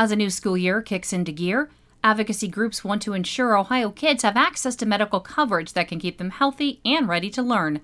As a new school year kicks into gear, advocacy groups want to ensure Ohio kids have access to medical coverage that can keep them healthy and ready to learn.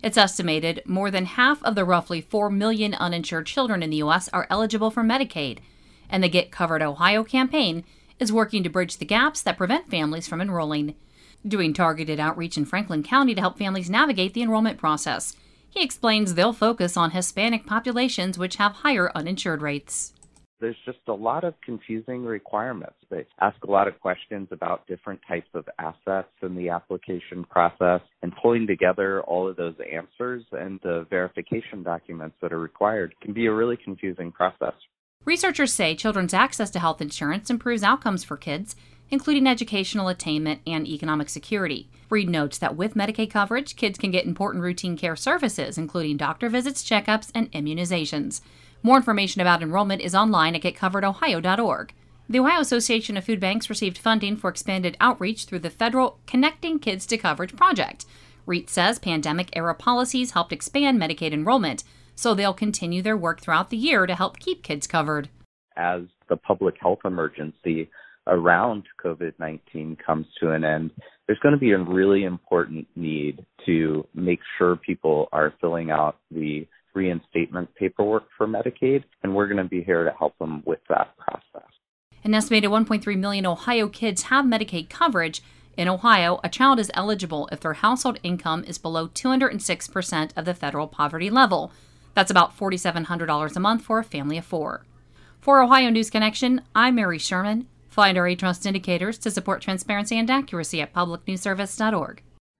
It's estimated more than half of the roughly 4 million uninsured children in the U.S. are eligible for Medicaid, and the Get Covered Ohio campaign is working to bridge the gaps that prevent families from enrolling. Doing targeted outreach in Franklin County to help families navigate the enrollment process. He explains they'll focus on Hispanic populations which have higher uninsured rates there's just a lot of confusing requirements. They ask a lot of questions about different types of assets in the application process and pulling together all of those answers and the verification documents that are required can be a really confusing process. Researchers say children's access to health insurance improves outcomes for kids, including educational attainment and economic security. Reat notes that with Medicaid coverage, kids can get important routine care services, including doctor visits, checkups, and immunizations. More information about enrollment is online at getcoveredohio.org. The Ohio Association of Food Banks received funding for expanded outreach through the federal Connecting Kids to Coverage project. REAT says pandemic era policies helped expand Medicaid enrollment, so they'll continue their work throughout the year to help keep kids covered. As the public health emergency around COVID 19 comes to an end, there's going to be a really important need to make sure people are filling out the reinstatement paperwork for Medicaid, and we're going to be here to help them with that process. An estimated 1.3 million Ohio kids have Medicaid coverage. In Ohio, a child is eligible if their household income is below 206% of the federal poverty level. That's about $4,700 a month for a family of four. For Ohio News Connection, I'm Mary Sherman. Find our trust indicators to support transparency and accuracy at publicnewsservice.org.